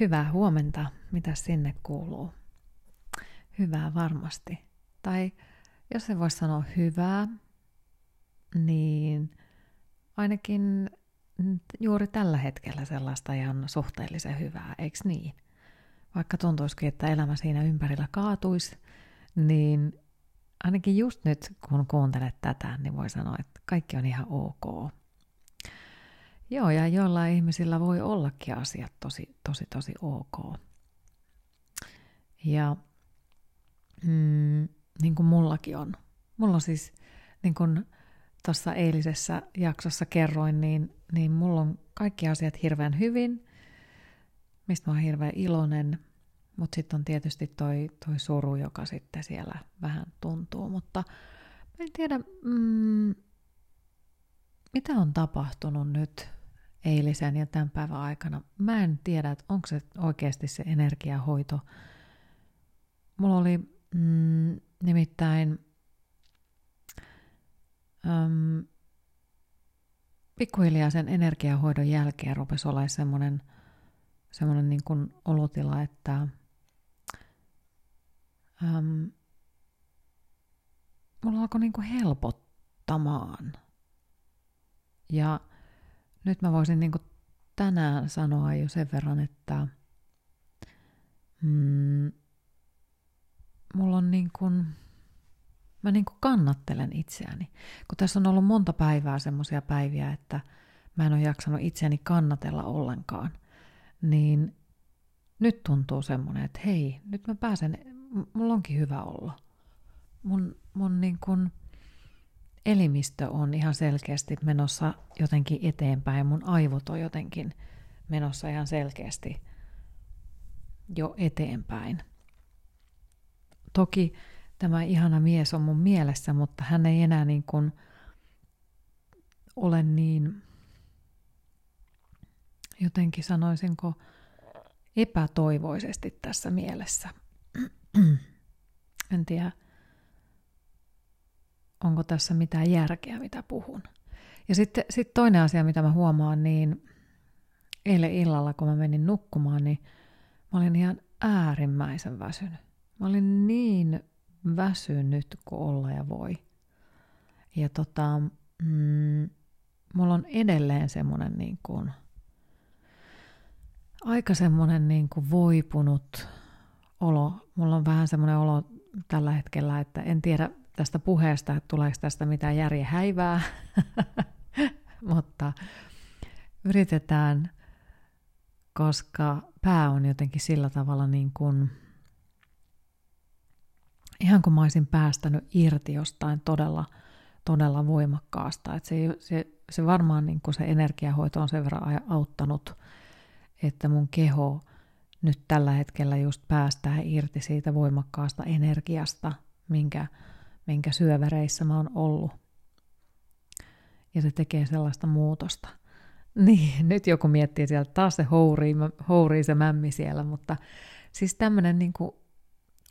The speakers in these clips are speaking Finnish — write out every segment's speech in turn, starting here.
Hyvää huomenta, mitä sinne kuuluu. Hyvää varmasti. Tai jos se voisi sanoa hyvää, niin ainakin juuri tällä hetkellä sellaista ihan suhteellisen hyvää, eikö niin? Vaikka tuntuisikin, että elämä siinä ympärillä kaatuisi, niin ainakin just nyt, kun kuuntelet tätä, niin voi sanoa, että kaikki on ihan ok. Joo, ja joillain ihmisillä voi ollakin asiat tosi, tosi, tosi ok. Ja mm, niin kuin mullakin on. Mulla siis, niin kuin tuossa eilisessä jaksossa kerroin, niin, niin mulla on kaikki asiat hirveän hyvin, mistä mä oon hirveän iloinen. Mutta sitten on tietysti toi, toi suru, joka sitten siellä vähän tuntuu. Mutta mä en tiedä, mm, mitä on tapahtunut nyt eilisen ja tämän päivän aikana. Mä en tiedä, että onko se oikeasti se energiahoito. Mulla oli mm, nimittäin äm, pikkuhiljaa sen energiahoidon jälkeen rupesi olla semmoinen semmoinen niin kuin olotila, että äm, mulla alkoi niin kuin helpottamaan. Ja nyt mä voisin niin tänään sanoa jo sen verran, että mm, mulla on niin kuin, mä niin kuin kannattelen itseäni. Kun tässä on ollut monta päivää semmoisia päiviä, että mä en ole jaksanut itseäni kannatella ollenkaan, niin nyt tuntuu semmoinen, että hei, nyt mä pääsen, mulla onkin hyvä olla. Mun, mun niin kuin, elimistö on ihan selkeästi menossa jotenkin eteenpäin. Mun aivot on jotenkin menossa ihan selkeästi jo eteenpäin. Toki tämä ihana mies on mun mielessä, mutta hän ei enää niin kuin ole niin, jotenkin sanoisinko, epätoivoisesti tässä mielessä. en tiedä, onko tässä mitään järkeä, mitä puhun. Ja sitten sit toinen asia, mitä mä huomaan, niin eilen illalla, kun mä menin nukkumaan, niin mä olin ihan äärimmäisen väsynyt. Mä olin niin väsynyt kuin olla ja voi. Ja tota, mm, mulla on edelleen semmoinen niin kuin, aika semmoinen niin kuin voipunut olo. Mulla on vähän semmoinen olo tällä hetkellä, että en tiedä, tästä puheesta, että tuleeko tästä mitään järjen häivää, mutta yritetään, koska pää on jotenkin sillä tavalla niin kuin, ihan kuin mä olisin päästänyt irti jostain todella, todella voimakkaasta. Että se, se, se varmaan niin kuin se energiahoito on sen verran auttanut, että mun keho nyt tällä hetkellä just päästää irti siitä voimakkaasta energiasta, minkä minkä syöväreissä mä oon ollut. Ja se tekee sellaista muutosta. Niin, nyt joku miettii sieltä taas se hourii, hourii se mämmi siellä, mutta siis tämmöinen niin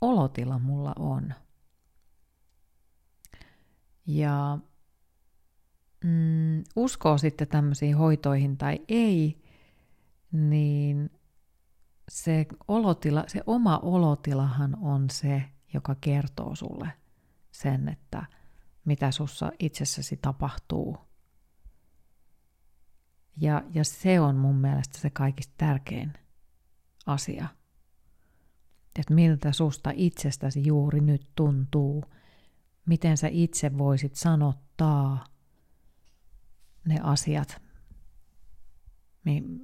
olotila mulla on. Ja mm, uskoo sitten tämmöisiin hoitoihin tai ei, niin se olotila, se oma olotilahan on se, joka kertoo sulle – sen, että mitä sussa itsessäsi tapahtuu. Ja, ja se on mun mielestä se kaikista tärkein asia. Että miltä susta itsestäsi juuri nyt tuntuu. Miten sä itse voisit sanottaa ne asiat,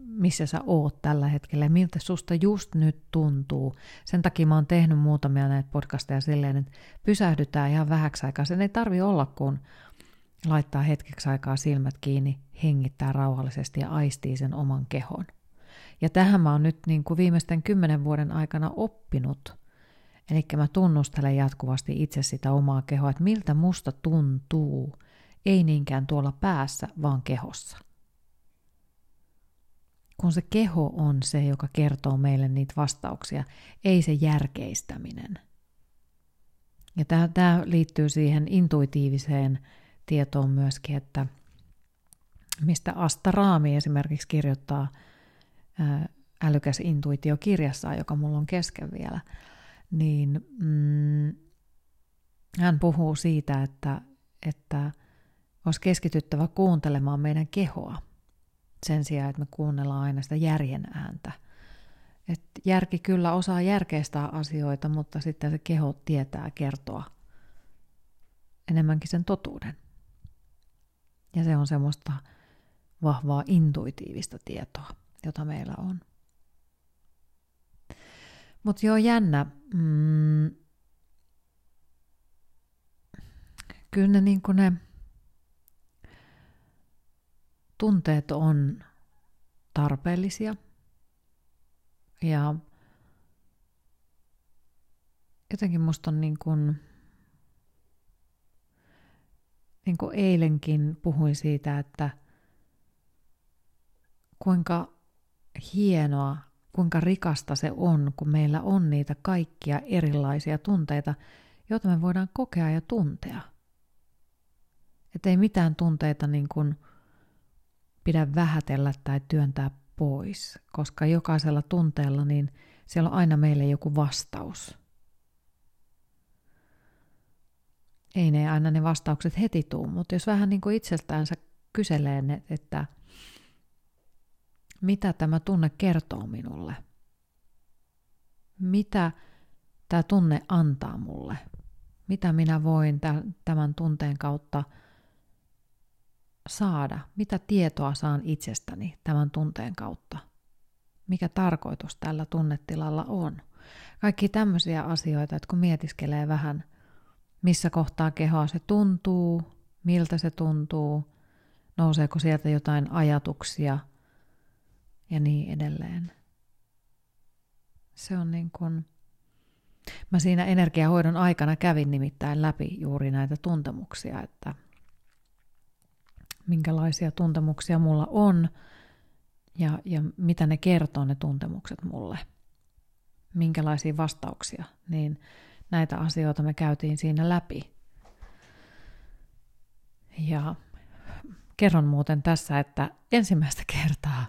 missä sä oot tällä hetkellä ja miltä susta just nyt tuntuu. Sen takia mä oon tehnyt muutamia näitä podcasteja silleen, että pysähdytään ihan vähäksi aikaa. Sen ei tarvi olla, kun laittaa hetkeksi aikaa silmät kiinni, hengittää rauhallisesti ja aistii sen oman kehon. Ja tähän mä oon nyt niin kuin viimeisten kymmenen vuoden aikana oppinut. Eli mä tunnustelen jatkuvasti itse sitä omaa kehoa, että miltä musta tuntuu, ei niinkään tuolla päässä, vaan kehossa kun se keho on se, joka kertoo meille niitä vastauksia, ei se järkeistäminen. Ja tämä, tämä liittyy siihen intuitiiviseen tietoon myöskin, että mistä Asta Raami esimerkiksi kirjoittaa älykäs intuitio kirjassaan, joka mulla on kesken vielä, niin mm, hän puhuu siitä, että, että olisi keskityttävä kuuntelemaan meidän kehoa sen sijaan, että me kuunnellaan aina sitä järjen ääntä. Et järki kyllä osaa järkeistää asioita, mutta sitten se keho tietää kertoa enemmänkin sen totuuden. Ja se on semmoista vahvaa intuitiivista tietoa, jota meillä on. Mutta joo, jännä. Mm, kyllä ne, niin ne tunteet on tarpeellisia ja jotenkin musta on niin kuin, niin kuin eilenkin puhuin siitä, että kuinka hienoa, kuinka rikasta se on, kun meillä on niitä kaikkia erilaisia tunteita, joita me voidaan kokea ja tuntea. Että ei mitään tunteita niin kuin pidä vähätellä tai työntää pois, koska jokaisella tunteella niin siellä on aina meille joku vastaus. Ei ne aina ne vastaukset heti tuu, mutta jos vähän niin kuin itseltäänsä kyselee, ne, että mitä tämä tunne kertoo minulle, mitä tämä tunne antaa mulle, mitä minä voin tämän tunteen kautta – saada, mitä tietoa saan itsestäni tämän tunteen kautta, mikä tarkoitus tällä tunnetilalla on. Kaikki tämmöisiä asioita, että kun mietiskelee vähän, missä kohtaa kehoa se tuntuu, miltä se tuntuu, nouseeko sieltä jotain ajatuksia ja niin edelleen. Se on niin kuin, mä siinä energiahoidon aikana kävin nimittäin läpi juuri näitä tuntemuksia, että – minkälaisia tuntemuksia mulla on ja, ja mitä ne kertoo ne tuntemukset mulle. Minkälaisia vastauksia, niin näitä asioita me käytiin siinä läpi. Ja kerron muuten tässä, että ensimmäistä kertaa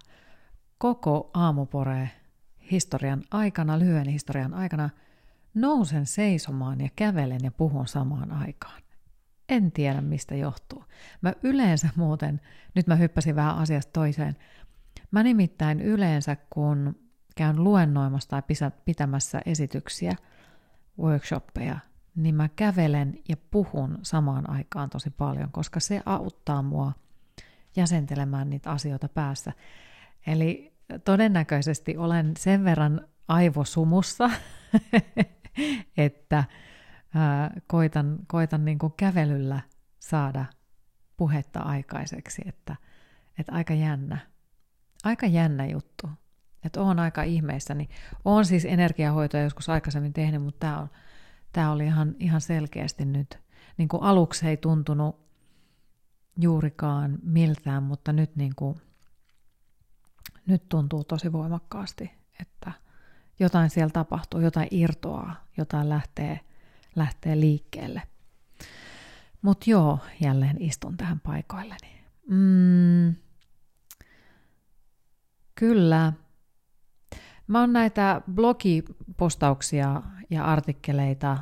koko aamupore historian aikana, lyhyen historian aikana, nousen seisomaan ja kävelen ja puhun samaan aikaan. En tiedä, mistä johtuu. Mä yleensä muuten, nyt mä hyppäsin vähän asiasta toiseen, mä nimittäin yleensä, kun käyn luennoimassa tai pitämässä esityksiä, workshoppeja, niin mä kävelen ja puhun samaan aikaan tosi paljon, koska se auttaa mua jäsentelemään niitä asioita päässä. Eli todennäköisesti olen sen verran aivosumussa, että ää, koitan, koitan niin kuin kävelyllä saada puhetta aikaiseksi, että, että aika jännä. Aika jännä juttu. Että on aika ihmeissäni. Olen siis energiahoitoa joskus aikaisemmin tehnyt, mutta tämä, on, tämä oli ihan, ihan selkeästi nyt. Niin kuin aluksi ei tuntunut juurikaan miltään, mutta nyt, niin kuin, nyt tuntuu tosi voimakkaasti, että jotain siellä tapahtuu, jotain irtoaa, jotain lähtee – lähtee liikkeelle. Mutta joo, jälleen istun tähän paikoilleni. Mm, kyllä. Mä oon näitä blogipostauksia ja artikkeleita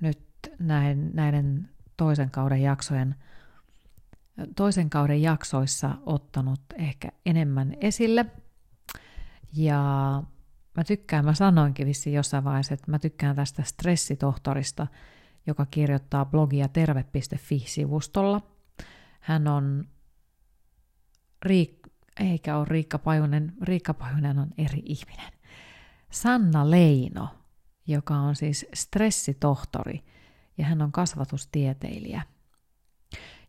nyt näin, näiden toisen kauden jaksojen toisen kauden jaksoissa ottanut ehkä enemmän esille. Ja mä tykkään, mä sanoinkin vissiin jossain vaiheessa, että mä tykkään tästä stressitohtorista, joka kirjoittaa blogia terve.fi-sivustolla. Hän on Riik, eikä ole Riikka Pajunen, Riikka Pajunen on eri ihminen. Sanna Leino, joka on siis stressitohtori ja hän on kasvatustieteilijä.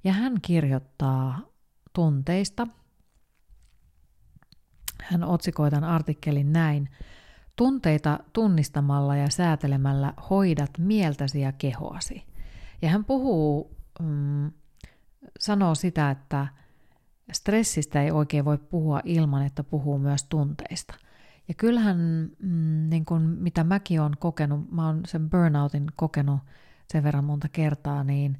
Ja hän kirjoittaa tunteista – hän otsikoi tämän artikkelin näin. Tunteita tunnistamalla ja säätelemällä hoidat mieltäsi ja kehoasi. Ja hän puhuu, mm, sanoo sitä, että stressistä ei oikein voi puhua ilman, että puhuu myös tunteista. Ja kyllähän, mm, niin kuin mitä mäkin olen kokenut, mä oon sen burnoutin kokenut sen verran monta kertaa, niin,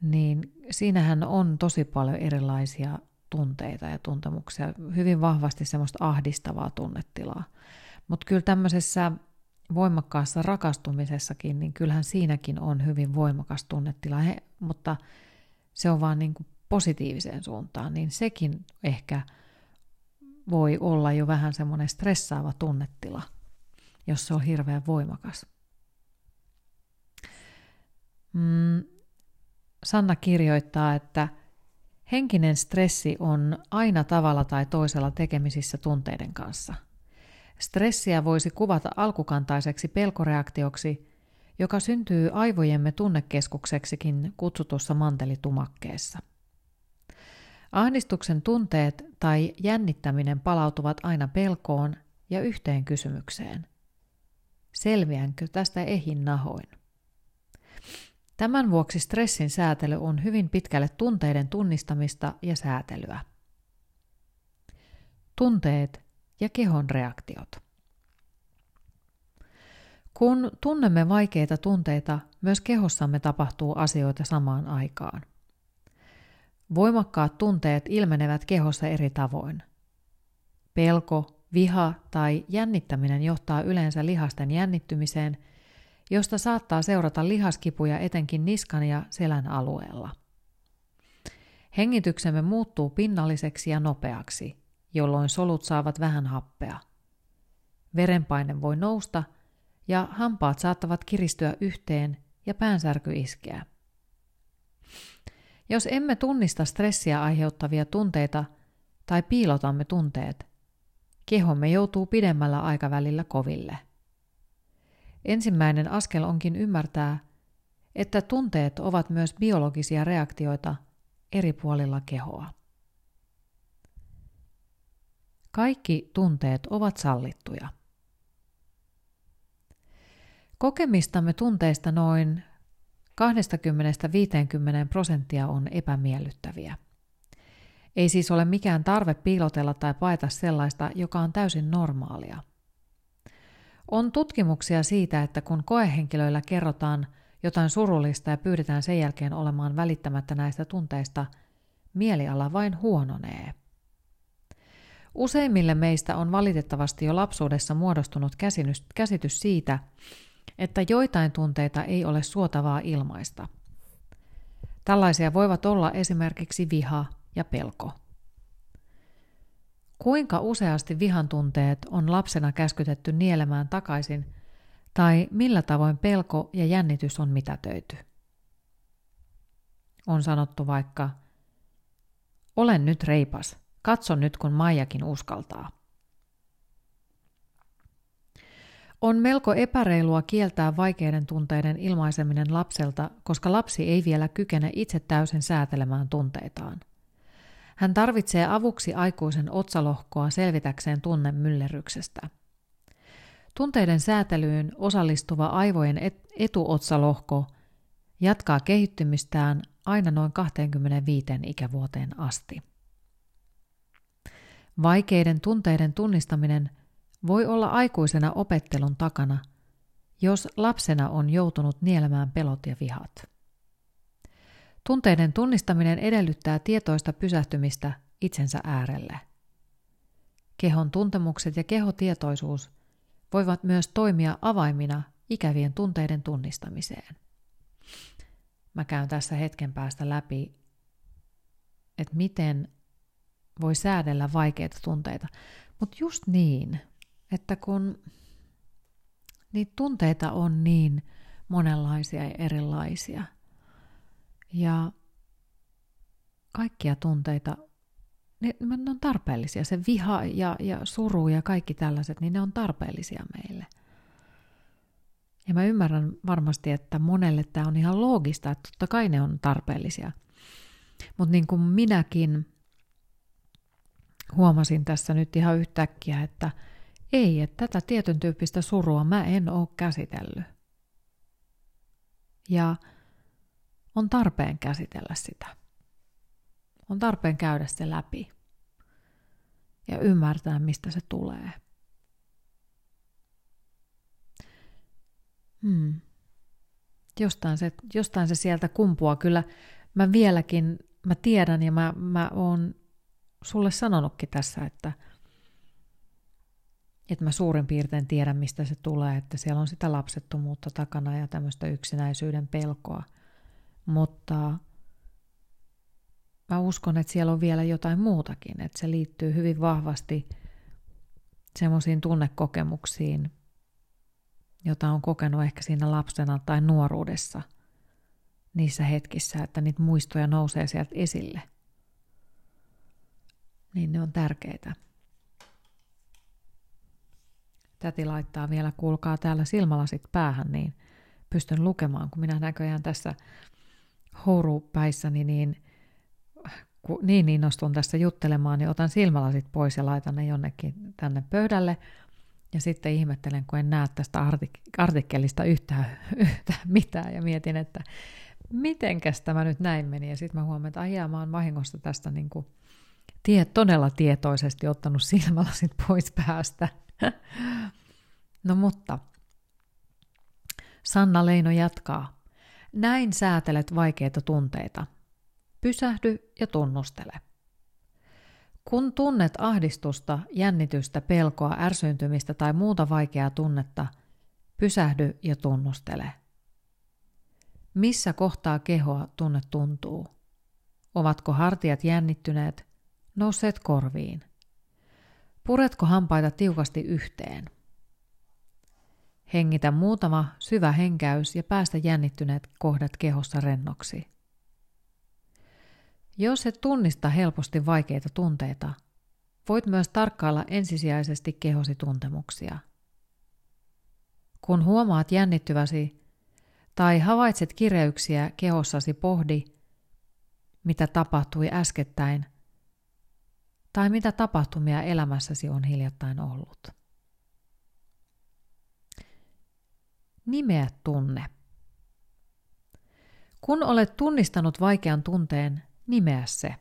niin siinähän on tosi paljon erilaisia tunteita ja tuntemuksia, hyvin vahvasti semmoista ahdistavaa tunnetilaa. Mutta kyllä tämmöisessä voimakkaassa rakastumisessakin, niin kyllähän siinäkin on hyvin voimakas tunnetila, He, mutta se on vaan niin kuin positiiviseen suuntaan, niin sekin ehkä voi olla jo vähän semmoinen stressaava tunnetila, jos se on hirveän voimakas. Mm, Sanna kirjoittaa, että henkinen stressi on aina tavalla tai toisella tekemisissä tunteiden kanssa. Stressiä voisi kuvata alkukantaiseksi pelkoreaktioksi, joka syntyy aivojemme tunnekeskukseksikin kutsutussa mantelitumakkeessa. Ahdistuksen tunteet tai jännittäminen palautuvat aina pelkoon ja yhteen kysymykseen. Selviänkö tästä ehin nahoin? Tämän vuoksi stressin säätely on hyvin pitkälle tunteiden tunnistamista ja säätelyä. Tunteet ja kehon reaktiot. Kun tunnemme vaikeita tunteita, myös kehossamme tapahtuu asioita samaan aikaan. Voimakkaat tunteet ilmenevät kehossa eri tavoin. Pelko, viha tai jännittäminen johtaa yleensä lihasten jännittymiseen – josta saattaa seurata lihaskipuja etenkin niskan ja selän alueella. Hengityksemme muuttuu pinnalliseksi ja nopeaksi, jolloin solut saavat vähän happea. Verenpaine voi nousta ja hampaat saattavat kiristyä yhteen ja päänsärky iskeä. Jos emme tunnista stressiä aiheuttavia tunteita tai piilotamme tunteet, kehomme joutuu pidemmällä aikavälillä koville – Ensimmäinen askel onkin ymmärtää, että tunteet ovat myös biologisia reaktioita eri puolilla kehoa. Kaikki tunteet ovat sallittuja. Kokemistamme tunteista noin 20-50 prosenttia on epämiellyttäviä. Ei siis ole mikään tarve piilotella tai paeta sellaista, joka on täysin normaalia – on tutkimuksia siitä, että kun koehenkilöillä kerrotaan jotain surullista ja pyydetään sen jälkeen olemaan välittämättä näistä tunteista, mieliala vain huononee. Useimmille meistä on valitettavasti jo lapsuudessa muodostunut käsitys siitä, että joitain tunteita ei ole suotavaa ilmaista. Tällaisia voivat olla esimerkiksi viha ja pelko. Kuinka useasti vihan tunteet on lapsena käskytetty nielemään takaisin, tai millä tavoin pelko ja jännitys on mitätöity? On sanottu vaikka, olen nyt reipas, katso nyt kun Maijakin uskaltaa. On melko epäreilua kieltää vaikeiden tunteiden ilmaiseminen lapselta, koska lapsi ei vielä kykene itse täysin säätelemään tunteitaan – hän tarvitsee avuksi aikuisen otsalohkoa selvitäkseen tunnemyllerryksestä. Tunteiden säätelyyn osallistuva aivojen etuotsalohko jatkaa kehittymistään aina noin 25 ikävuoteen asti. Vaikeiden tunteiden tunnistaminen voi olla aikuisena opettelun takana, jos lapsena on joutunut nielemään pelot ja vihat. Tunteiden tunnistaminen edellyttää tietoista pysähtymistä itsensä äärelle. Kehon tuntemukset ja kehotietoisuus voivat myös toimia avaimina ikävien tunteiden tunnistamiseen. Mä käyn tässä hetken päästä läpi, että miten voi säädellä vaikeita tunteita. Mutta just niin, että kun niitä tunteita on niin monenlaisia ja erilaisia – ja kaikkia tunteita, ne, ne on tarpeellisia. Se viha ja, ja suru ja kaikki tällaiset, niin ne on tarpeellisia meille. Ja mä ymmärrän varmasti, että monelle tämä on ihan loogista, että totta kai ne on tarpeellisia. Mutta niin kuin minäkin huomasin tässä nyt ihan yhtäkkiä, että ei, että tätä tietyn tyyppistä surua mä en ole käsitellyt. Ja on tarpeen käsitellä sitä. On tarpeen käydä se läpi ja ymmärtää, mistä se tulee. Hmm. Jostain, se, jostain se sieltä kumpua. Kyllä mä vieläkin, mä tiedän ja mä, mä oon sulle sanonutkin tässä, että, että mä suurin piirtein tiedän, mistä se tulee, että siellä on sitä lapsettomuutta takana ja tämmöistä yksinäisyyden pelkoa. Mutta mä uskon, että siellä on vielä jotain muutakin, että se liittyy hyvin vahvasti semmoisiin tunnekokemuksiin, jota on kokenut ehkä siinä lapsena tai nuoruudessa niissä hetkissä, että niitä muistoja nousee sieltä esille. Niin ne on tärkeitä. Täti laittaa vielä, kuulkaa täällä silmälasit päähän, niin pystyn lukemaan, kun minä näköjään tässä hourupäissäni niin kun niin innostun tässä juttelemaan, niin otan silmälasit pois ja laitan ne jonnekin tänne pöydälle. Ja sitten ihmettelen, kun en näe tästä artik- artikkelista yhtään, yhtään mitään ja mietin, että mitenkäs tämä nyt näin meni. Ja sitten mä huomaan, että aijaa, mä oon vahingossa tästä niin kuin tie, todella tietoisesti ottanut silmälasit pois päästä. no mutta, Sanna Leino jatkaa. Näin säätelet vaikeita tunteita. Pysähdy ja tunnustele. Kun tunnet ahdistusta, jännitystä, pelkoa, ärsyyntymistä tai muuta vaikeaa tunnetta, pysähdy ja tunnustele. Missä kohtaa kehoa tunne tuntuu? Ovatko hartiat jännittyneet, nousseet korviin? Puretko hampaita tiukasti yhteen? Hengitä muutama syvä henkäys ja päästä jännittyneet kohdat kehossa rennoksi. Jos et tunnista helposti vaikeita tunteita, voit myös tarkkailla ensisijaisesti kehosi tuntemuksia. Kun huomaat jännittyväsi tai havaitset kireyksiä kehossasi, pohdi, mitä tapahtui äskettäin tai mitä tapahtumia elämässäsi on hiljattain ollut. Nimeä tunne. Kun olet tunnistanut vaikean tunteen, nimeä se.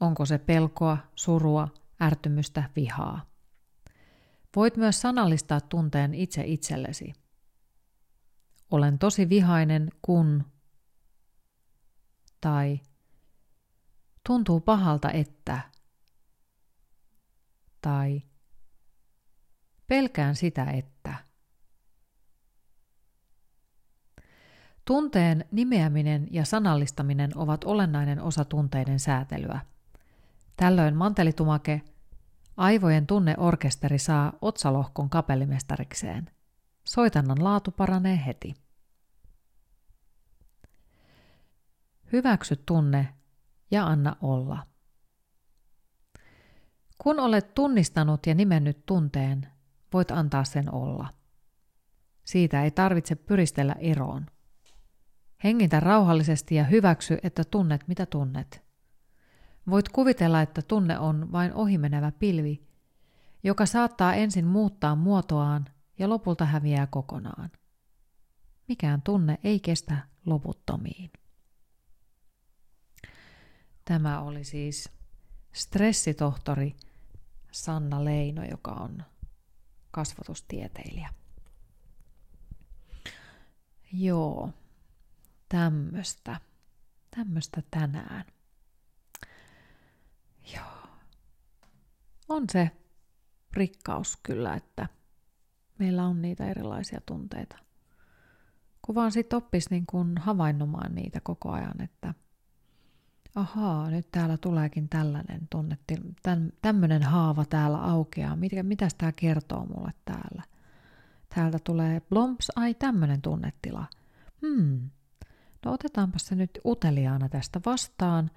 Onko se pelkoa, surua, ärtymystä, vihaa. Voit myös sanallistaa tunteen itse itsellesi. Olen tosi vihainen, kun tai tuntuu pahalta, että tai pelkään sitä, että. Tunteen nimeäminen ja sanallistaminen ovat olennainen osa tunteiden säätelyä. Tällöin mantelitumake, aivojen tunneorkesteri saa otsalohkon kapellimestarikseen. Soitannan laatu paranee heti. Hyväksy tunne ja anna olla. Kun olet tunnistanut ja nimennyt tunteen, voit antaa sen olla. Siitä ei tarvitse pyristellä eroon. Hengitä rauhallisesti ja hyväksy, että tunnet mitä tunnet. Voit kuvitella, että tunne on vain ohimenevä pilvi, joka saattaa ensin muuttaa muotoaan ja lopulta häviää kokonaan. Mikään tunne ei kestä loputtomiin. Tämä oli siis stressitohtori Sanna Leino, joka on kasvatustieteilijä. Joo, tämmöstä. Tämmöstä tänään. Joo. On se rikkaus kyllä, että meillä on niitä erilaisia tunteita. Kun vaan sit oppis niin kun havainnomaan niitä koko ajan, että ahaa, nyt täällä tuleekin tällainen tunne, täm, tämmöinen haava täällä aukeaa, mitä, mitäs tämä kertoo mulle täällä? Täältä tulee blomps, ai tämmöinen tunnetila. Hmm, No otetaanpa se nyt uteliaana tästä vastaan,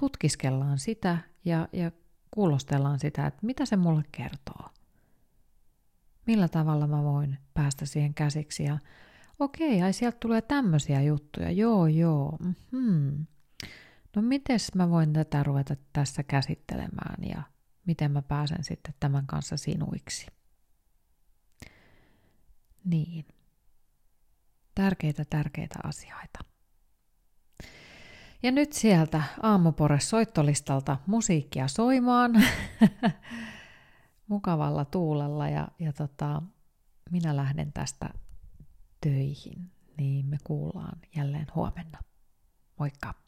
tutkiskellaan sitä ja, ja kuulostellaan sitä, että mitä se mulle kertoo. Millä tavalla mä voin päästä siihen käsiksi ja okei, ai sieltä tulee tämmöisiä juttuja, joo joo, mm-hmm. no mites mä voin tätä ruveta tässä käsittelemään ja miten mä pääsen sitten tämän kanssa sinuiksi. Niin. Tärkeitä, tärkeitä asioita. Ja nyt sieltä aamupore soittolistalta musiikkia soimaan mukavalla tuulella ja, ja tota, minä lähden tästä töihin, niin me kuullaan jälleen huomenna. Moikka!